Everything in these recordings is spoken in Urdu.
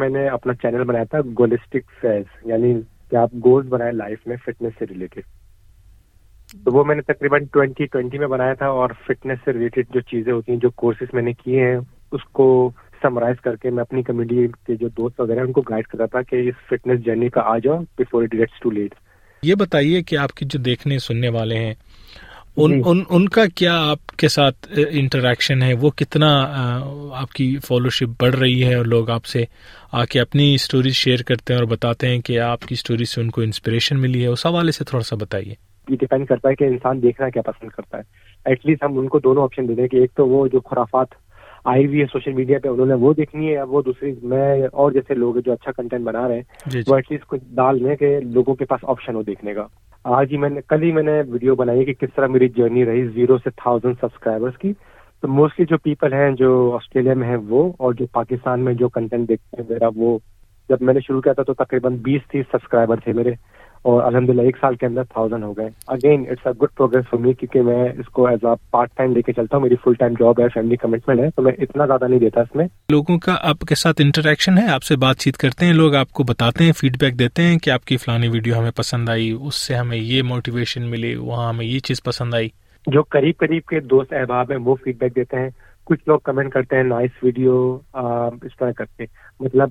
میں نے اپنا چینل بنایا تھا گولسٹک فیز یعنی کہ آپ گولز بنائے لائف میں فٹنس سے ریلیٹڈ تو وہ میں نے تقریباً ٹوینٹی ٹوینٹی میں بنایا تھا اور فٹنس سے ریلیٹڈ جو چیزیں ہوتی ہیں، جو کورسز میں نے کیے ہیں، اس کو سمرائز کر کے میں اپنی کمیونٹی کے جو دوست وغیرہ ان کو گائڈ کرتا تھا کہ اس فٹنس جرنی کا آ جاؤ before it gets too late یہ بتائیے کہ آپ کی جو دیکھنے، سننے والے ہیں ان جی۔ ان ان کا کیا آپ کے ساتھ انٹریکشن ہے؟ وہ کتنا آپ کی فالوشپ بڑھ رہی ہے اور لوگ آپ سے آ کے اپنی اسٹوریز شیئر کرتے ہیں اور بتاتے ہیں کہ آپ کی اسٹوری سے ان کو انسپریشن ملی ہے؟ اس حوالے سے تھوڑا سا بتائیے۔ یہ ڈیپینڈ کرتا ہے کہ انسان دیکھنا کیا پسند کرتا ہے۔ ایٹ لیسٹ ہم ان کو دونوں آپشن دے دیں کہ ایک تو وہ جو خرافات آئی ہوئی ہے سوشل میڈیا پہ انہوں نے وہ دیکھنی ہے وہ دوسری میں اور جیسے لوگ جو اچھا کنٹینٹ بنا رہے ہیں جی، جی۔ وہ ایٹ لیسٹ کچھ ڈال لیں کہ لوگوں کے پاس آپشن ہو دیکھنے کا۔ آج ہی میں نے کل ہی میں نے ویڈیو بنائی کہ کس طرح میری جرنی رہی زیرو سے تھاؤزینڈ سبسکرائبرس کی۔ تو موسٹلی جو پیپل ہیں جو آسٹریلیا میں ہیں وہ اور جو پاکستان میں جو کنٹینٹ دیکھتے ہیں میرا وہ جب میں نے شروع کیا تھا تو تقریباً بیس تیس سبسکرائبر تھے میرے۔ اور الحمد للہ ایک سال کے اندر تھاؤزینڈ ہو گئے۔ Again it's a good progress for me کیونکہ میں اس کو ایز اے پارٹ ٹائم لے کے چلتا ہوں۔ میری فل ٹائم جاب ہے فیملی کمٹمنٹ ہے تو میں اتنا زیادہ نہیں دیتا اس میں۔ لوگوں کا آپ کے ساتھ انٹریکشن ہے آپ سے بات چیت کرتے ہیں لوگ آپ کو بتاتے ہیں فیڈ بیک دیتے ہیں کہ آپ کی فلانی ویڈیو ہمیں پسند آئی اس سے ہمیں یہ موٹیویشن ملی وہاں ہمیں یہ چیز پسند آئی۔ جو قریب قریب کے دوست احباب ہیں وہ فیڈ بیک دیتے ہیں۔ کچھ لوگ کمنٹ کرتے ہیں نائس ویڈیو اس طرح کرتے مطلب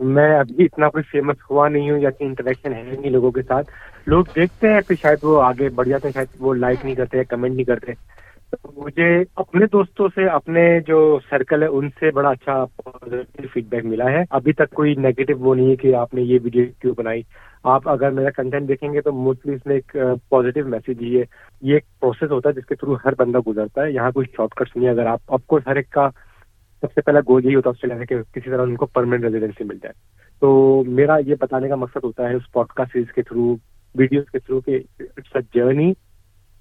میں ابھی اتنا کوئی فیمس ہوا نہیں ہوں یا کہ انٹریکشن ہے نہیں لوگوں کے ساتھ۔ لوگ دیکھتے ہیں پھر شاید وہ آگے بڑھ جاتے ہیں، شاید وہ لائک نہیں کرتے کمنٹ نہیں کرتے۔ مجھے اپنے دوستوں سے، اپنے جو سرکل ہے، ان سے بڑا اچھا فیڈ بیک ملا ہے۔ ابھی تک کوئی نیگیٹو وہ نہیں ہے کہ آپ نے یہ ویڈیو کیوں بنائی۔ آپ اگر میرا کنٹینٹ دیکھیں گے تو موسٹلی اس میں ایک پازیٹیو میسج ہی ہے۔ یہ ایک پروسیس ہوتا ہے جس کے تھرو ہر بندہ گزرتا ہے۔ یہاں کوئی شارٹ کٹس نہیں ہے۔ اگر آپ آف کورس ہر ایک کا سب سے پہلا گول یہی ہوتا ہے آسٹریلیا میں کہ کسی طرح ان کو پرماننٹ ریزیڈینسی مل جائے تو میرا یہ بتانے کا مقصد ہوتا ہے اس پوڈ کاسٹ سیریز کے تھرو ویڈیوز کے تھرو کہ اٹس اے جرنی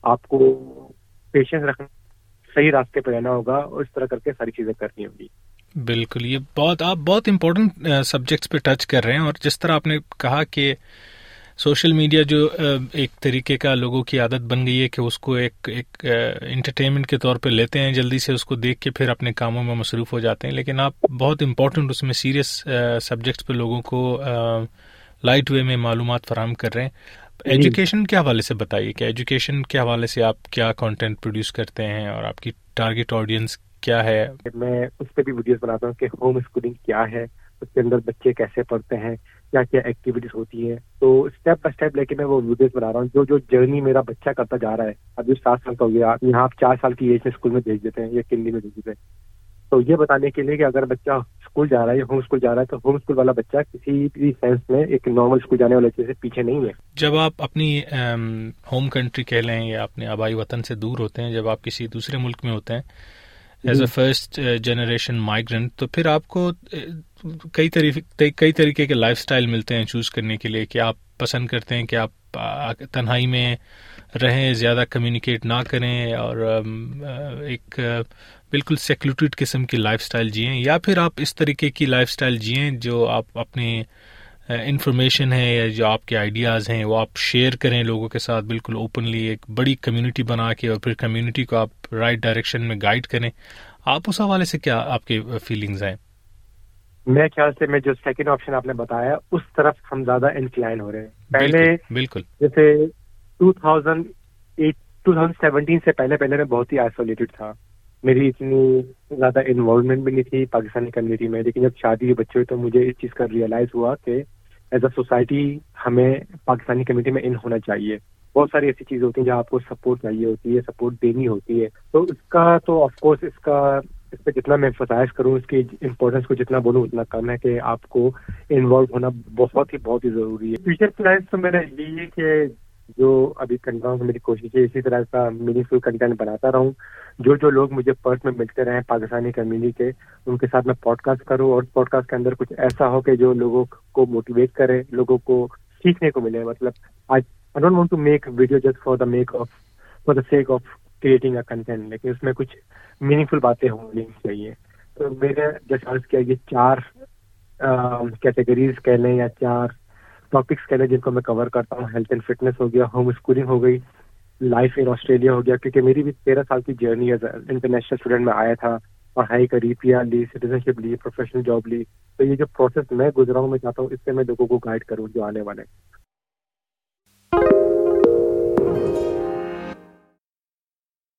آپ کو پیشنس رکھنا، صحیح راستے پہ رہنا ہوگا اور اس طرح کر کے ساری چیزیں کرنی ہوگی۔ بالکل، یہ بہت، آپ بہت امپورٹنٹ سبجیکٹس پہ ٹچ کر رہے ہیں اور جس طرح آپ نے کہا کہ سوشل میڈیا جو ایک طریقے کا لوگوں کی عادت بن گئی ہے کہ اس کو ایک ایک انٹرٹینمنٹ کے طور پہ لیتے ہیں جلدی سے اس کو دیکھ کے پھر اپنے کاموں میں مصروف ہو جاتے ہیں لیکن آپ بہت امپورٹنٹ اس میں سیریس سبجیکٹس پہ لوگوں کو لائٹ وے میں معلومات فراہم کر رہے ہیں۔ ایجوکیشن کے حوالے سے بتائیے کہ ایجوکیشن کے حوالے سے آپ کیا کانٹینٹ پروڈیوس کرتے ہیں اور آپ کی ٹارگیٹ آڈینس کیا ہے؟ میں اس پہ بھی ویڈیوز بناتا ہوں کہ ہوم اسکولنگ کیا ہے۔ اس کے اندر بچے کیسے پڑھتے ہیں، کیا کیا ایکٹیویٹیز ہوتی ہیں۔ تو اسٹیپ بائی اسٹیپ لے کے میں وہ ویڈیوز بنا رہا ہوں۔ جو جو جرنی میرا بچہ کرتا جا رہا ہے۔ ابھی سات سال کا ہو گیا یہاں آپ چار سال کی ایج میں اسکول میں بھیج دیتے ہیں یا کنڈی میں بھیج دیتے ہیں۔ تو یہ بتانے کے لیے کہ اگر بچہ اسکول جا رہا ہے یا ہوم اسکول جا رہا ہے، تو ہوم اسکول والا بچہ کسی بھی سینس میں ایک نارمل اسکول جانے والے بچے سے پیچھے نہیں ہے۔ جب آپ اپنی ہوم کنٹری کہہ لیں یا اپنے آبائی وطن سے دور ہوتے ہیں، جب آپ کسی دوسرے ملک میں ہوتے ہیں as a first generation migrant تو پھر آپ کو کئی طریقے کئی طریقے کے لائف اسٹائل ملتے ہیں چوز کرنے کے لیے کہ آپ پسند کرتے ہیں کہ آپ تنہائی میں رہیں زیادہ کمیونیکیٹ نہ کریں اور ایک بالکل سیکولٹیڈ قسم کی لائف اسٹائل جئیں یا پھر آپ اس طریقے کی لائف اسٹائل جئیں جو آپ اپنے انفارمیشن ہے یا جو آپ کے آئیڈیاز ہیں وہ آپ شیئر کریں لوگوں کے ساتھ بالکل اوپنلی ایک بڑی کمیونٹی بنا کے اور پھر کمیونٹی کو آپ رائٹ ڈائریکشن میں گائڈ کریں۔ آپ اس حوالے سے کیا آپ کے فیلنگز ہیں؟ میرے خیال سے میں جو سیکنڈ آپشن آپ نے بتایا اس طرف ہم زیادہ انکلائن ہو رہے ہیں۔ پہلے بالکل جیسے two thousand eight two thousand seventeen سے پہلے پہلے میں بہت ہی آئسولیٹڈ تھا۔ میری اتنی زیادہ انوالومنٹ بھی نہیں تھی پاکستانی کمیونٹی میں، لیکن جب شادی کے بچے ہوئے تو مجھے اس چیز کا ریئلائز ہوا کہ ایز اے سوسائٹی ہمیں پاکستانی کمیونٹی میں ان ہونا چاہیے۔ بہت ساری ایسی چیزیں ہوتی ہیں جہاں آپ کو سپورٹ چاہیے ہوتی ہے سپورٹ دینی ہوتی ہے۔ تو اس کا تو آف کورس اس کا، اس پہ جتنا میں فرائض کروں، اس کی امپورٹینس کو جتنا بولوں، اتنا کم ہے کہ آپ کو انوالو ہونا بہت ہی بہت ہی ضروری ہے۔ فیوچر پلانس تو میرا یہی ہے کہ جو ابھی کنٹینٹ میری کوشش ہے، اسی طرح کا میننگ فل کنٹینٹ بناتا رہوں۔ جو جو لوگ مجھے پرس میں ملتے رہے پاکستانی کمیونٹی کے، ان کے ساتھ میں پوڈ کاسٹ کروں اور پوڈ کاسٹ کے اندر کچھ ایسا ہو کہ جو لوگوں کو موٹیویٹ کرے، لوگوں کو سیکھنے کو ملے۔ مطلب آج I don't want to make video just for the make of for the sake of creating a content لیکن اس میں کچھ میننگ فل باتیں ہونی چاہیے۔ تو میرے جیسے عرض کیا، یہ چار کیٹیگریز کہہ لیں یا چار ٹاپکس کہہ لیں جن کو میں کور کرتا ہوں. ہیلتھ اینڈ فٹنس ہو گیا ہوم اسکولنگ ہو گئی لائف ان آسٹریلیا ہو گیا. کیونکہ میری بھی تیرہ سال کی جرنی ایز انٹرنیشنل اسٹوڈنٹ میں آیا تھا پڑھائی کری پی آر لی سٹیزن شپ لی پروفیشنل جاب لی. تو یہ جو پروسیس میں گزرا ہوں، میں چاہتا ہوں اس سے میں لوگوں کو گائڈ کروں جو آنے والے